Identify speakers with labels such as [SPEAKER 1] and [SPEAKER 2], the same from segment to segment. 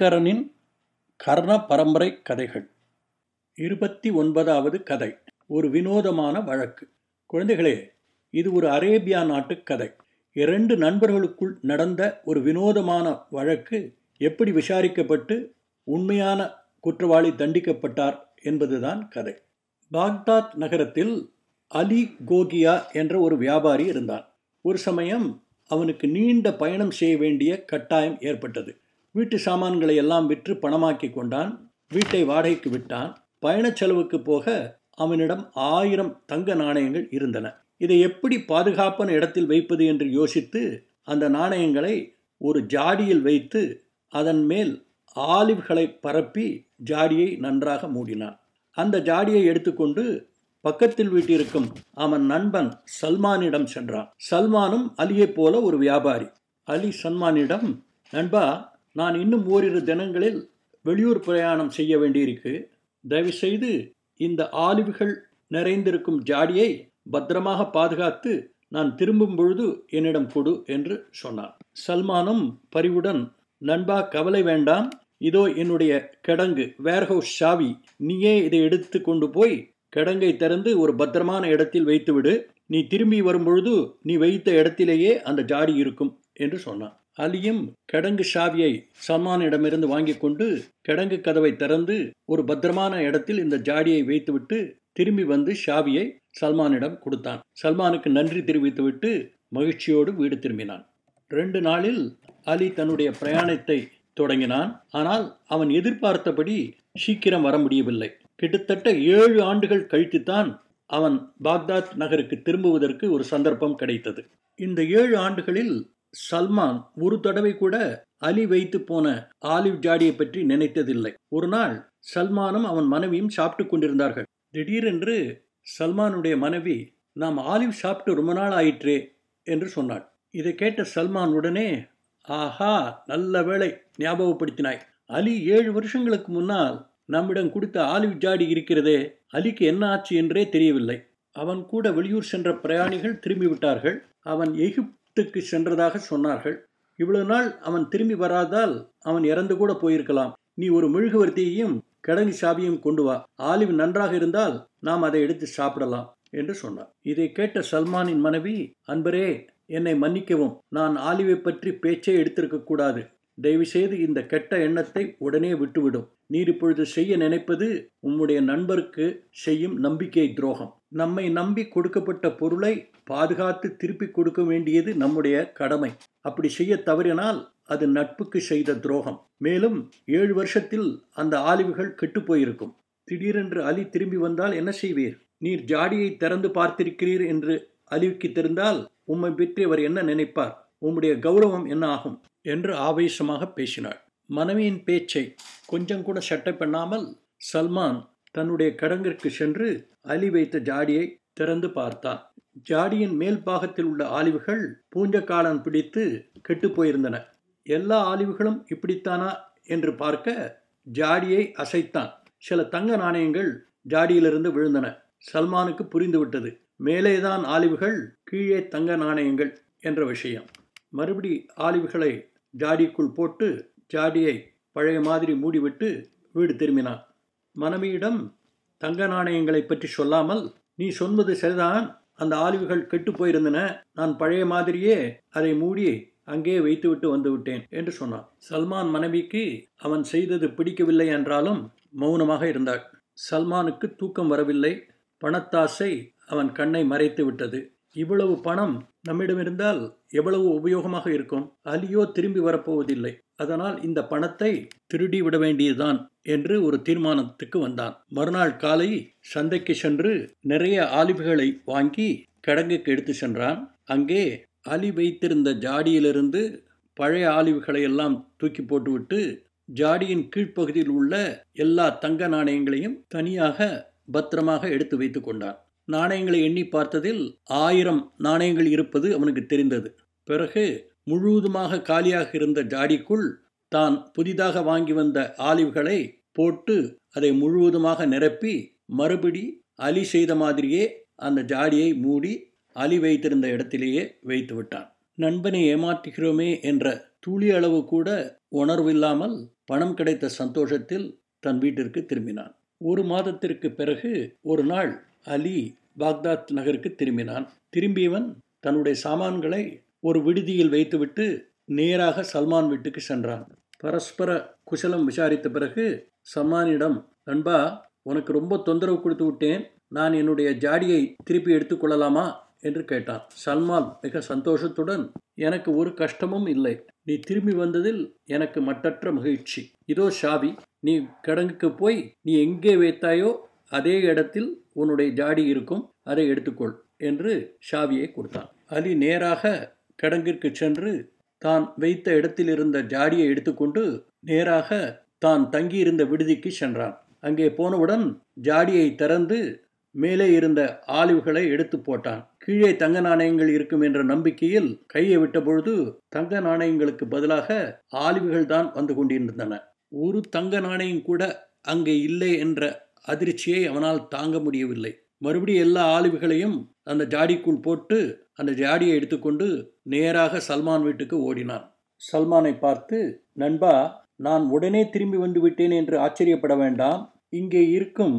[SPEAKER 1] சங்கரனின் கர்ண பரம்பரை கதைகள். இருபத்தி ஒன்பதாவது கதை. ஒரு வினோதமான வழக்கு. குழந்தைகளே இது ஒரு அரேபியா நாட்டு கதை. இரண்டு நண்பர்களுக்குள் நடந்த ஒரு வினோதமான வழக்கு எப்படி விசாரிக்கப்பட்டு உண்மையான குற்றவாளி தண்டிக்கப்பட்டார் என்பதுதான் கதை. பாக்தாத் நகரத்தில் அலி கோகியா என்ற ஒரு வியாபாரி இருந்தான். ஒரு சமயம் அவனுக்கு நீண்ட பயணம் செய்ய வேண்டிய கட்டாயம் ஏற்பட்டது. வீட்டு சாமான்களை எல்லாம் விற்று பணமாக்கி கொண்டான். வீட்டை வாடகைக்கு விட்டான். பயணச் செலவுக்கு போக அவனிடம் ஆயிரம் தங்க நாணயங்கள் இருந்தன. இதை எப்படி பாதுகாப்பான இடத்தில் வைப்பது என்று யோசித்து அந்த நாணயங்களை ஒரு ஜாடியில் வைத்து அதன் மேல் ஆலிவ்களை பரப்பி ஜாடியை நன்றாக மூடினான். அந்த ஜாடியை எடுத்துக்கொண்டு பக்கத்தில் வீட்டிருக்கும் அவன் நண்பன் சல்மானிடம் சென்றான். சல்மானும் அலியைப் போல ஒரு வியாபாரி. அலி சல்மானிடம் நண்பா நான் இன்னும் ஓரிரு தினங்களில் வெளியூர் பிரயாணம் செய்ய வேண்டியிருக்கு. தயவுசெய்து இந்த ஆலிவுகள் நிறைந்திருக்கும் ஜாடியை பத்திரமாக பாதுகாத்து நான் திரும்பும் பொழுது என்னிடம் கொடு என்று சொன்னான் சல்மானும் பரிவுடன் நண்பா கவலை வேண்டாம் இதோ என்னுடைய கிடங்கு வேர்ஹவுஸ் சாவி நீயே இதை எடுத்து கொண்டு போய் கிடங்கை திறந்து ஒரு பத்திரமான இடத்தில் வைத்துவிடு. நீ திரும்பி வரும்பொழுது நீ வைத்த இடத்திலேயே அந்த ஜாடி இருக்கும் என்று சொன்னான் அலியும் கிடங்கு சாவியை சல்மானிடமிருந்து வாங்கி கொண்டு கிடங்கு கதவை திறந்து ஒரு பத்திரமான இடத்தில் இந்த ஜாடியை வைத்துவிட்டு திரும்பி வந்து ஷாவியை சல்மானிடம் கொடுத்தான். சல்மானுக்கு நன்றி தெரிவித்துவிட்டு மகிழ்ச்சியோடு வீடு திரும்பினான். ரெண்டு நாளில் அலி தன்னுடைய பிரயாணத்தை தொடங்கினான். ஆனால் அவன் எதிர்பார்த்தபடி சீக்கிரம் வர முடியவில்லை. கிட்டத்தட்ட ஏழு ஆண்டுகள் கழித்துத்தான் அவன் பாக்தாத் நகருக்கு திரும்புவதற்கு ஒரு சந்தர்ப்பம் கிடைத்தது. இந்த ஏழு ஆண்டுகளில் சல்மான் ஒரு தடவை கூட அலி வைத்து போன ஆலிவ் ஜாடியை பற்றி நினைத்ததில்லை. ஒரு நாள் சல்மானும் அவன் மனைவியும் சாப்பிட்டு கொண்டிருந்தார்கள். திடீரென்று சல்மானுடைய மனைவி நாம் ஆலிவ் சாப்பிட்டு ரொம்ப நாள் ஆயிற்றே என்று சொன்னாள். இதை கேட்ட சல்மான் உடனே ஆஹா நல்ல வேளை ஞாபகப்படுத்தினாய். அலி ஏழு வருஷங்களுக்கு முன்னால் நம்மிடம் கொடுத்த ஆலிவ் ஜாடி இருக்கிறதே அலிக்கு என்ன ஆச்சு என்றே தெரியவில்லை. அவன் கூட வெளியூர் சென்ற பிரயாணிகள் திரும்பிவிட்டார்கள். அவன் எகிப்து எகிப்துக்கு சென்றதாக சொன்னார்கள். இவ்வளவு நாள் அவன் திரும்பி வராதால் அவன் இறந்து கூட போயிருக்கலாம். நீ ஒரு மெழுகுவர்த்தியையும் கிடங்கு சாவியும் கொண்டு வா. ஆலிவ் நன்றாக இருந்தால் நாம் அதை எடுத்து சாப்பிடலாம் என்று சொன்னார். இதை கேட்ட சல்மானின் மனைவி அன்பரே என்னை மன்னிக்கவும். நான் ஆலிவை பற்றி பேச்சே எடுத்திருக்க கூடாது. தயவுசெய்து இந்த கெட்ட எண்ணத்தை உடனே விட்டுவிடும். நீர் இப்பொழுது செய்ய நினைப்பது உம்முடைய நண்பருக்கு செய்யும் நம்பிக்கை துரோகம். நம்மை நம்பி கொடுக்கப்பட்ட பொருளை பாதுகாத்து திருப்பி கொடுக்க வேண்டியது நம்முடைய கடமை. அப்படி செய்ய தவறினால் அது நட்புக்கு செய்த துரோகம். மேலும் ஏழு வருஷத்தில் அந்த ஆலிவுகள் கெட்டு போயிருக்கும். திடீரென்று அலி திரும்பி வந்தால் என்ன செய்வீர்? நீர் ஜாடியை திறந்து பார்த்திருக்கிறீர் என்று அலிவுக்கு தெரிந்தால் உம்மை பற்றி அவர் என்ன நினைப்பார்? உம்முடைய கௌரவம் என்ன ஆகும்? என்று ஆவேசமாக பேசினாள். மனைவியின் பேச்சை கொஞ்சம் கூட சட்டை பண்ணாமல் சல்மான் தன்னுடைய கடங்கிற்கு சென்று அலி வைத்த ஜாடியை திறந்து பார்த்தான். ஜாடியின் மேல் பாகத்தில் உள்ள ஆலிவுகள் பூஞ்சக்காலன் பிடித்து கெட்டு போயிருந்தன. எல்லா ஆலிவுகளும் இப்படித்தானா என்று பார்க்க ஜாடியை அசைத்தான். சில தங்க நாணயங்கள் ஜாடியிலிருந்து விழுந்தன. சல்மானுக்கு புரிந்துவிட்டது. மேலேதான் ஆலிவுகள் கீழே தங்க நாணயங்கள் என்ற விஷயம். மறுபடி ஆலிவுகளை ஜாடிக்குள் போட்டு ஜாடியை பழைய மாதிரி மூடிவிட்டு வீடு திரும்பினான். மனைவியிடம் தங்க நாணயங்களை பற்றி சொல்லாமல் நீ சொன்னது சரிதான். அந்த ஆலிவுகள் கெட்டு போயிருந்தன. நான் பழைய மாதிரியே அதை மூடி அங்கே வைத்துவிட்டு வந்து விட்டேன் என்று சொன்னான். சல்மான் மனைவிக்கு அவன் செய்தது பிடிக்கவில்லை என்றாலும் மௌனமாக இருந்தாள். சல்மானுக்கு தூக்கம் வரவில்லை. பணத்தாசை அவன் கண்ணை மறைத்து விட்டது. இவ்வளவு பணம் நம்மிடம் இருந்தால் எவ்வளவு உபயோகமாக இருக்கும்? அலியோ திரும்பி வரப்போவதில்லை. அதனால் இந்த பணத்தை திருடி விட வேண்டியதுதான் என்று ஒரு தீர்மானத்துக்கு வந்தான். மறுநாள் காலை சந்தைக்கு சென்று நிறைய ஆலிவுகளை வாங்கி கடங்குக்கு எடுத்து சென்றான். அங்கே அலி வைத்திருந்த ஜாடியிலிருந்து பழைய ஆலிவுகளை எல்லாம் தூக்கி போட்டுவிட்டு ஜாடியின் கீழ்ப்பகுதியில் உள்ள எல்லா தங்க நாணயங்களையும் தனியாக பத்திரமாக எடுத்து வைத்து கொண்டான். நாணயங்களை எண்ணி பார்த்ததில் ஆயிரம் நாணயங்கள் இருப்பது அவனுக்கு தெரிந்தது. பிறகு முழுவதுமாக காலியாக இருந்த ஜாடிக்குள் தான் புதிதாக வாங்கி வந்த ஆலிவ்களை போட்டு அதை முழுவதுமாக நிரப்பி மறுபடி அலி செய்த மாதிரியே அந்த ஜாடியை மூடி அலி வைத்திருந்த இடத்திலேயே வைத்து விட்டான். நண்பனை ஏமாற்றுகிறோமே என்ற துளி அளவு கூட உணர்வில்லாமல் பணம் கிடைத்த சந்தோஷத்தில் தன் வீட்டிற்கு திரும்பினான். ஒரு மாதத்திற்கு பிறகு ஒரு நாள் அலி பாக்தாத் நகருக்கு திரும்பினான். திரும்பியவன் தன்னுடைய சாமான்களை ஒரு விடுதியில் வைத்துவிட்டு நேராக சல்மான் வீட்டுக்கு சென்றான். பரஸ்பர குசலம் விசாரித்த பிறகு சல்மானிடம் நண்பா உனக்கு ரொம்ப தொந்தரவு கொடுத்து விட்டேன். நான் என்னுடைய ஜாடியை திருப்பி எடுத்துக்கொள்ளலாமா என்று கேட்டான். சல்மான் மிக சந்தோஷத்துடன் எனக்கு ஒரு கஷ்டமும் இல்லை. நீ திரும்பி வந்ததில் எனக்கு மட்டற்ற மகிழ்ச்சி. இதோ ஷாவி நீ கிடங்குக்கு போய் நீ எங்கே வைத்தாயோ அதே இடத்தில் உன்னுடைய ஜாடி இருக்கும் அதை எடுத்துக்கொள் என்று ஷாவியை கொடுத்தான். அலி நேராக கிடங்கிற்கு சென்று தான் வைத்த இடத்தில் இருந்த ஜாடியை எடுத்துக்கொண்டு நேராக தான் தங்கியிருந்த விடுதிக்கு சென்றான். அங்கே போனவுடன் ஜாடியை திறந்து மேலே இருந்த ஆலிவுகளை எடுத்து போட்டான். கீழே தங்க நாணயங்கள் இருக்கும் என்ற நம்பிக்கையில் கையை விட்ட பொழுது தங்க நாணயங்களுக்கு பதிலாக ஆலிவுகள் தான் வந்து கொண்டிருந்தன. ஒரு தங்க நாணயம் கூட அங்கே இல்லை என்ற அதிர்ச்சியை அவனால் தாங்க முடியவில்லை. மறுபடியும் எல்லா ஆலிவுகளையும் அந்த ஜாடிக்குள் போட்டு அந்த ஜாடியை எடுத்துக்கொண்டு நேராக சல்மான் வீட்டுக்கு ஓடினான். சல்மானை பார்த்து நண்பா நான் உடனே திரும்பி வந்து விட்டேன் என்று ஆச்சரியப்பட வேண்டாம். இங்கே இருக்கும்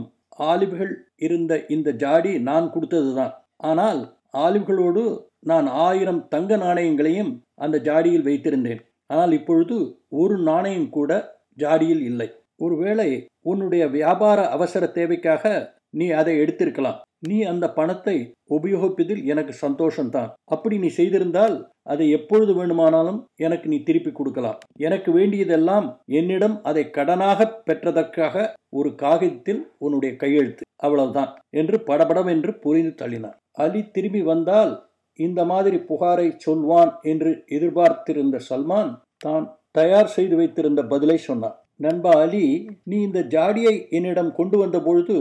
[SPEAKER 1] ஆலிவுகள் இருந்த இந்த ஜாடி நான் கொடுத்ததுதான். ஆனால் ஆலிவுகளோடு நான் ஆயிரம் தங்க நாணயங்களையும் அந்த ஜாடியில் வைத்திருந்தேன். ஆனால் இப்பொழுது ஒரு நாணயம் கூட ஜாடியில் இல்லை. ஒருவேளை உன்னுடைய வியாபார அவசர தேவைக்காக நீ அதை எடுத்திருக்கலாம். நீ அந்த பணத்தை உபயோகிப்பதில் எனக்கு சந்தோஷம்தான். அப்படி நீ செய்திருந்தால் அதை எப்பொழுது வேண்டுமானாலும் எனக்கு நீ திருப்பி கொடுக்கலாம். எனக்கு வேண்டியதெல்லாம் என்னிடம் அதை கடனாக பெற்றதற்காக ஒரு காகிதத்தில் உன்னுடைய கையெழுத்து. அவ்வளவுதான் என்று படபடவென்று புரிந்து தள்ளினார் அலி திரும்பி வந்தால் இந்த மாதிரி புகாரை சொல்வான் என்று எதிர்பார்த்திருந்த சல்மான் தான் தயார் செய்து வைத்திருந்த பதிலை சொன்னார் நண்பா அலி நீ இந்த ஜாடியை என்னிடம் கொண்டு வந்த பொழுது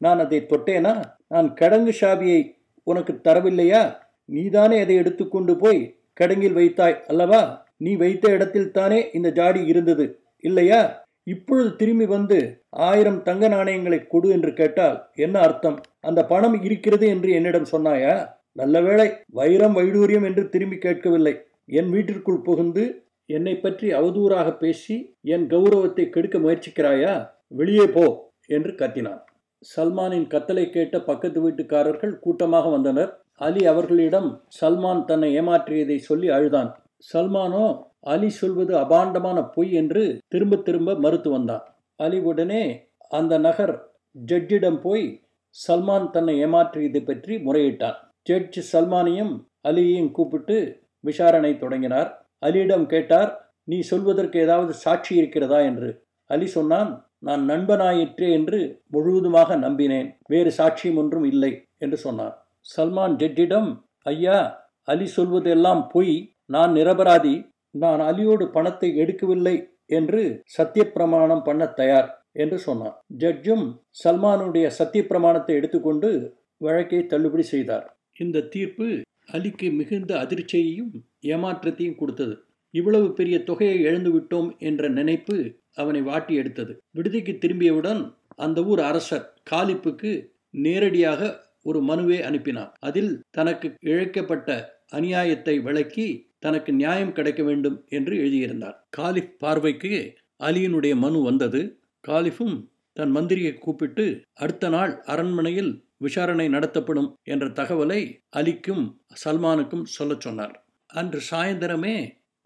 [SPEAKER 1] நான் அதை தொட்டேனா? நான் கடங்கு ஷாபியை உனக்கு தரவில்லையா? நீதானே அதை எடுத்துக்கொண்டு போய் கடங்கில் வைத்தாய் அல்லவா? நீ வைத்த இடத்தில் தானே இந்த ஜாடி இருந்தது இல்லையா? இப்பொழுது திரும்பி வந்து ஆயிரம் தங்க நாணயங்களை கொடு என்று கேட்டால் என்ன அர்த்தம்? அந்த பணம் இருக்கிறது என்று என்னிடம் சொன்னாயா? நல்ல வேளை வைரம் வைடூரியம் என்று திரும்பி கேட்கவில்லை. என் வீட்டிற்குள் புகுந்து என்னை பற்றி அவதூறாக பேசி என் கௌரவத்தை கெடுக்க முயற்சிக்கிறாயா? வெளியே போ! என்று கத்தினான். சல்மானின் கத்தலை கேட்ட பக்கத்து வீட்டுக்காரர்கள் கூட்டமாக வந்தனர். அலி அவர்களிடம் சல்மான் தன்னை ஏமாற்றியதை சொல்லி அழுதான். சல்மானோ அலி சொல்வது அபாண்டமான பொய் என்று திரும்ப திரும்ப மறுத்து வந்தான். அலி உடனே அந்த நகர் ஜட்ஜிடம் போய் சல்மான் தன்னை ஏமாற்றியதை பற்றி முறையிட்டான். ஜட்ஜ் சல்மானையும் அலியையும் கூப்பிட்டு விசாரணை தொடங்கினார். அலியிடம் கேட்டார் நீ சொல்வதற்கு ஏதாவது சாட்சி இருக்கிறதா? என்று. அலி சொன்னான் நான் நண்பனாயிற்றே என்று முழுவதுமாக நம்பினேன். வேறு சாட்சியம் ஒன்றும் இல்லை என்று சொன்னார். சல்மான் ஜெட்டிடம் ஐயா அலி சொல்வதெல்லாம் பொய் நான் நிரபராதி. நான் அலியோடு பணத்தை எடுக்கவில்லை என்று சத்தியப்பிரமாணம் பண்ண தயார் என்று சொன்னார். ஜட்ஜும் சல்மானுடைய சத்தியப்பிரமாணத்தை எடுத்துக்கொண்டு வழக்கை தள்ளுபடி செய்தார். இந்த தீர்ப்பு அலிக்கு மிகுந்த அதிர்ச்சியையும் ஏமாற்றத்தையும் கொடுத்தது. இவ்வளவு பெரிய தொகையை இழந்துவிட்டோம் என்ற நினைப்பு அவனை வாட்டி எடுத்தது. விடுதிக்கு திரும்பியவுடன் அந்த ஊர் அரசர் காலிப்புக்கு நேரடியாக ஒரு மனுவை அனுப்பினார். அதில் தனக்கு இழைக்கப்பட்ட அநியாயத்தை விளக்கி தனக்கு நியாயம் கிடைக்க வேண்டும் என்று எழுதியிருந்தார். காலிப் பார்வைக்கு அலியினுடைய மனு வந்தது. காலிஃபும் தன் மந்திரியை கூப்பிட்டு அடுத்த நாள் அரண்மனையில் விசாரணை நடத்தப்படும் என்ற தகவலை அலிக்கும் சல்மானுக்கும் சொல்லச் சொன்னார். அன்று சாயந்தரமே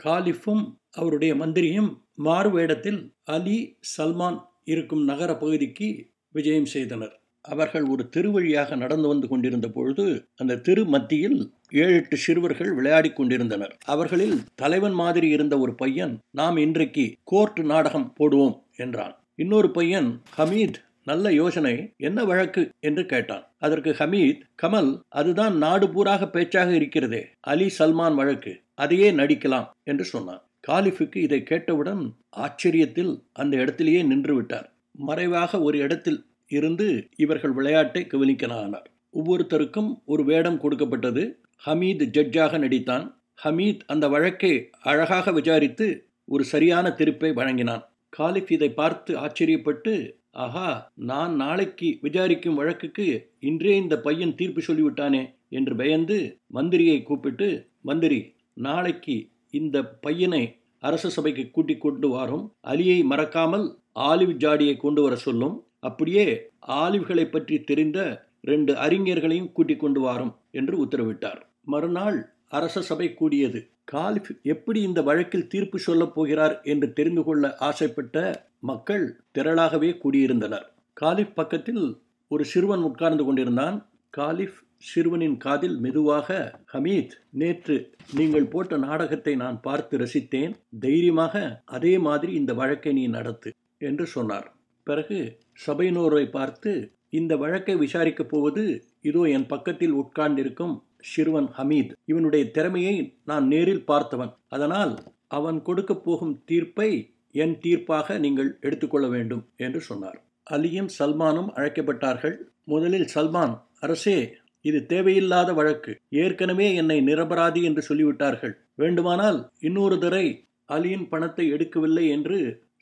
[SPEAKER 1] காலிஃபும் அவருடைய மந்திரியும் மாறு வேடத்தில் அலி சல்மான் இருக்கும் நகர பகுதிக்கு விஜயம் செய்தனர். அவர்கள் ஒரு திருவழியாக நடந்து வந்து கொண்டிருந்த பொழுது அந்த திரு மத்தியில் ஏழு எட்டு சிறுவர்கள் விளையாடி கொண்டிருந்தனர். அவர்களில் தலைவன் மாதிரி இருந்த ஒரு பையன் நாம் இன்றைக்கு கோர்ட் நாடகம் போடுவோம் என்றான். இன்னொரு பையன் ஹமீத் நல்ல யோசனை என்ன வழக்கு? என்று கேட்டான். அதற்கு ஹமீத் கமல் அதுதான் நாடு பூராக பேச்சாக இருக்கிறதே. அலி சல்மான் வழக்கு. அதையே நடிக்கலாம். என்று சொன்னான். காலிஃபுக்கு இதை கேட்டவுடன் ஆச்சரியத்தில் அந்த இடத்திலேயே நின்று விட்டார். மறைவாக ஒரு இடத்தில் இருந்து இவர்கள் விளையாட்டை கவனிக்கலானார். ஒவ்வொருத்தருக்கும் ஒரு வேடம் கொடுக்கப்பட்டது. ஹமீத் ஜட்ஜாக நடித்தான். ஹமீத் அந்த வழக்கை அழகாக விசாரித்து ஒரு சரியான திருப்பை வழங்கினான். காலிஃப் இதை பார்த்து ஆச்சரியப்பட்டு ஆஹா நான் நாளைக்கு விசாரிக்கும் வழக்குக்கு இன்றே இந்த பையன் தீர்ப்பு சொல்லிவிட்டானே என்று பயந்து மந்திரியை கூப்பிட்டு மந்திரி நாளைக்கு இந்த பையனை அரச சபைக்கு கூட்டிக் கொண்டு வாரும். அலியை மறக்காமல் ஆலிவ் ஜாடியை கொண்டு வர சொல்லும். அப்படியே ஆலிவ்களை பற்றி தெரிந்த ரெண்டு அறிஞர்களையும் கூட்டிக் கொண்டு வாரும் என்று உத்தரவிட்டார். மறுநாள் அரச சபை கூடியது. காலிஃப் எப்படி இந்த வழக்கில் தீர்ப்பு சொல்லப் போகிறார் என்று தெரிந்து கொள்ள ஆசைப்பட்ட மக்கள் திரளாகவே கூடியிருந்தனர். காலிஃப் பக்கத்தில் ஒரு சிறுவன் உட்கார்ந்து கொண்டிருந்தான். காலிஃப் சிறுவனின் காதில் மெதுவாக ஹமீத் நேற்று நீங்கள் போட்ட நாடகத்தை நான் பார்த்து ரசித்தேன். தைரியமாக அதே மாதிரி இந்த வழக்கை நீ நடத்து என்று சொன்னார். பிறகு சபையினோரை பார்த்து இந்த வழக்கை விசாரிக்கப் போவது இதோ என் பக்கத்தில் உட்கார்ந்திருக்கும் சிறுவன் ஹமீத். இவனுடைய திறமையை நான் நேரில் பார்த்தவன். அதனால் அவன் கொடுக்கப் போகும் தீர்ப்பை என் தீர்ப்பாக நீங்கள் எடுத்துக்கொள்ள வேண்டும் என்று சொன்னார். அலியும் சல்மானும் அழைக்கப்பட்டார்கள். முதலில் சல்மான் அரசே இது தேவையில்லாத வழக்கு. ஏற்கனவே என்னை நிரபராதி என்று சொல்லிவிட்டார்கள். வேண்டுமானால் இன்னொரு தரை அலியின் பணத்தை எடுக்கவில்லை என்று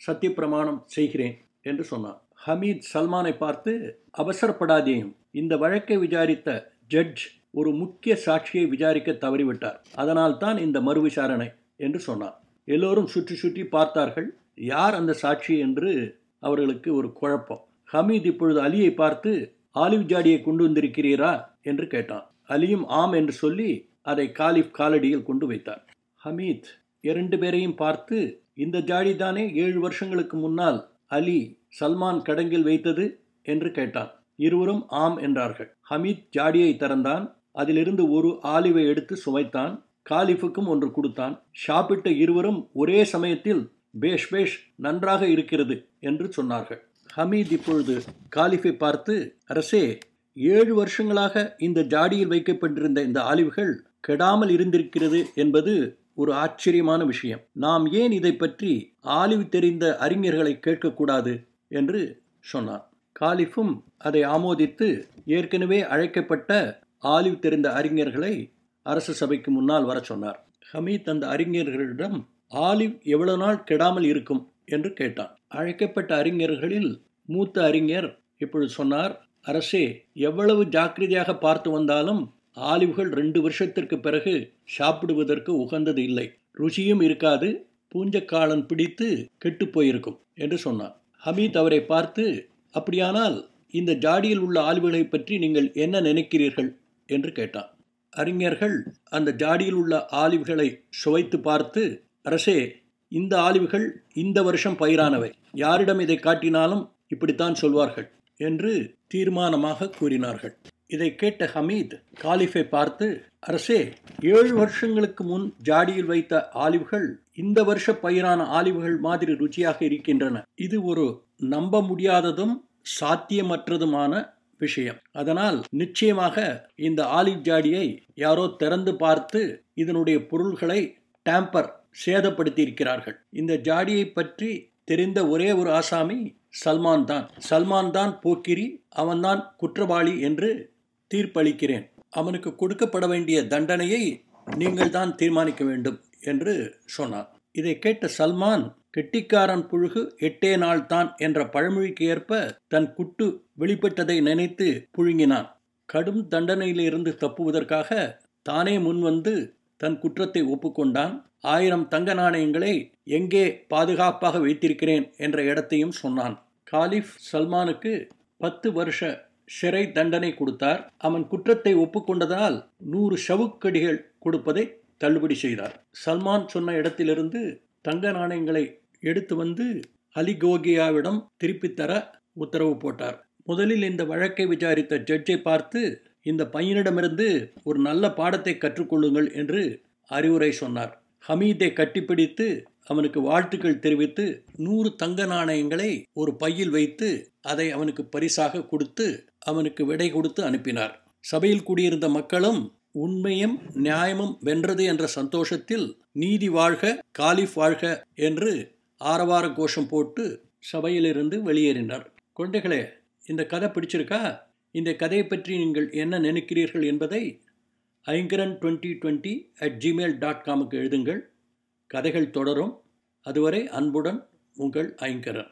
[SPEAKER 1] சத்தியப்பிரமாணம் செய்கிறேன் என்று சொன்னான் ஹமீத் சல்மானை பார்த்து அவசரப்படாதேயும். இந்த வழக்கை விசாரித்த ஜட்ஜ் ஒரு முக்கிய சாட்சியை விசாரிக்க தவறிவிட்டார். அதனால் தான் இந்த மறு விசாரணை என்று சொன்னார். எல்லோரும் சுற்றி சுற்றி பார்த்தார்கள். யார் அந்த சாட்சி என்று அவர்களுக்கு ஒரு குழப்பம். ஹமீத் இப்பொழுது அலியை பார்த்து ஆலிவ் ஜாடியை கொண்டு வந்திருக்கிறீரா? என்று கேட்டான். அலியும் ஆம் என்று சொல்லி அதை காலிஃப் காலடியில் கொண்டு வைத்தார் ஹமீத் இரண்டு பேரையும் பார்த்து இந்த ஜாடி தானே ஏழு வருஷங்களுக்கு முன்னால் அலி சல்மான் கடங்கில் வைத்தது? என்று கேட்டான். இருவரும் ஆம் என்றார்கள். ஹமீத் ஜாடியை திறந்தான். அதிலிருந்து ஒரு ஆலிவை எடுத்து சுவைத்தான் காலிஃபுக்கும் ஒன்று கொடுத்தான். சாப்பிட்ட இருவரும் ஒரே சமயத்தில் பேஷ் பேஷ் நன்றாக இருக்கிறது என்று சொன்னார்கள். ஹமீத் இப்பொழுது காலிஃபை பார்த்து அரசே ஏழு வருஷங்களாக இந்த ஜாடியில் வைக்கப்பட்டிருந்த இந்த ஆலிவுகள் கெடாமல் இருந்திருக்கிறது என்பது ஒரு ஆச்சரியமான விஷயம். நாம் ஏன் இதை பற்றி ஆலிவ் தெரிந்த அறிஞர்களை கேட்கக்கூடாது? என்று சொன்னார். காலிஃபும் அதை ஆமோதித்து ஏற்கனவே அழைக்கப்பட்ட ஆலிவ் தெரிந்த அறிஞர்களை அரச சபைக்கு முன்னால் வர சொன்னார். ஹமீத் அந்த அறிஞர்களிடம் ஆலிவ் எவ்வளவு நாள் கெடாமல் இருக்கும் என்று கேட்டான். அழைக்கப்பட்ட அறிஞர்களில் மூத்த அறிஞர் இப்பொழுது சொன்னார் அரசே எவ்வளவு ஜாக்கிரதையாக பார்த்து வந்தாலும் ஆலிவ்கள் ரெண்டு வருஷத்திற்கு பிறகு சாப்பிடுவதற்கு உகந்தது இல்லை. ருசியும் இருக்காது பூஞ்சக்காலன் பிடித்து கெட்டு போயிருக்கும் என்று சொன்னார். ஹமீத் அவரை பார்த்து அப்படியானால் இந்த ஜாடியில் உள்ள ஆலிவுகளை பற்றி நீங்கள் என்ன நினைக்கிறீர்கள்? என்று கேட்டான். அறிஞர்கள் அந்த ஜாடியில் உள்ள ஆலிவ்களை சுவைத்து பார்த்து அரசே இந்த ஆலிவுகள் இந்த வருஷம் பயிரானவை. யாரிடம் இதை காட்டினாலும் இப்படித்தான் சொல்வார்கள் என்று தீர்மானமாக கூறினார்கள். இதை கேட்ட ஹமீத் காலிஃபை பார்த்து அரசே ஏழு வருஷங்களுக்கு முன் ஜாடியில் வைத்த ஆலிவுகள் இந்த வருஷ பயிரான ஆலிவுகள் மாதிரி ருச்சியாக இருக்கின்றன. இது ஒரு நம்ப முடியாததும் சாத்தியமற்றதுமான விஷயம். அதனால் நிச்சயமாக இந்த ஆலிவ் ஜாடியை யாரோ திறந்து பார்த்து இதனுடைய பொருள்களை டேம்பர் சேதப்படுத்தி இருக்கிறார்கள் இந்த ஜாடியை பற்றி தெரிந்த ஒரே ஒரு ஆசாமி சல்மான் தான். சல்மான் தான் போக்கிரி அவன்தான் குற்றவாளி என்று தீர்ப்பளிக்கிறேன். அவனுக்கு கொடுக்கப்பட வேண்டிய தண்டனையை நீங்கள் தான் தீர்மானிக்க வேண்டும் என்று சொன்னான் இதை கேட்ட சல்மான் கெட்டிக்காரன் புழுகு எட்டே நாள் தான் என்ற பழமொழிக்கு ஏற்ப தன் குட்டு வெளிப்பட்டதை நினைத்து புழுங்கினான். கடும் தண்டனையிலிருந்து தப்புவதற்காக தானே முன்வந்து தன் குற்றத்தை ஒப்புக்கொண்டான். ஆயிரம் தங்க நாணயங்களை எங்கே பாதுகாப்பாக வைத்திருக்கிறேன் என்ற இடத்தையும் சொன்னான். காலிஃப் சல்மானுக்கு பத்து வருஷ சிறை தண்டனை கொடுத்தார். அவன் குற்றத்தை ஒப்புக்கொண்டதால் நூறு சவுக்கடிகள் கொடுப்பதை தள்ளுபடி செய்தார். சல்மான் சொன்ன இடத்திலிருந்து தங்க நாணயங்களை எடுத்து வந்து அலி கோகியாவிடம் திருப்பித் தர உத்தரவு போட்டார். முதலில் இந்த வழக்கை விசாரித்த ஜட்ஜை பார்த்து இந்த பையனிடமிருந்து ஒரு நல்ல பாடத்தை கற்றுக்கொள்ளுங்கள் என்று அறிவுரை சொன்னார். ஹமீதை கட்டிப்பிடித்து அவனுக்கு வாழ்த்துக்கள் தெரிவித்து நூறு தங்க நாணயங்களை ஒரு பையில் வைத்து அதை அவனுக்கு பரிசாக கொடுத்து அவனுக்கு விடை கொடுத்து அனுப்பினார். சபையில் கூடியிருந்த மக்களும் உண்மையும் நியாயமும் வென்றது என்ற சந்தோஷத்தில் நீதி வாழ்க காலிஃப் வாழ்க என்று ஆரவார கோஷம் போட்டு சபையிலிருந்து வெளியேறினார். குழந்தைகளே இந்த கதை பிடிச்சிருக்கா? இந்த கதையை பற்றி நீங்கள் என்ன நினைக்கிறீர்கள் என்பதை Aingaran twenty twenty at Gmail dot காமுக்கு எழுதுங்கள். கதைகள் தொடரும். அதுவரை அன்புடன் உங்கள் ஐங்கரன்.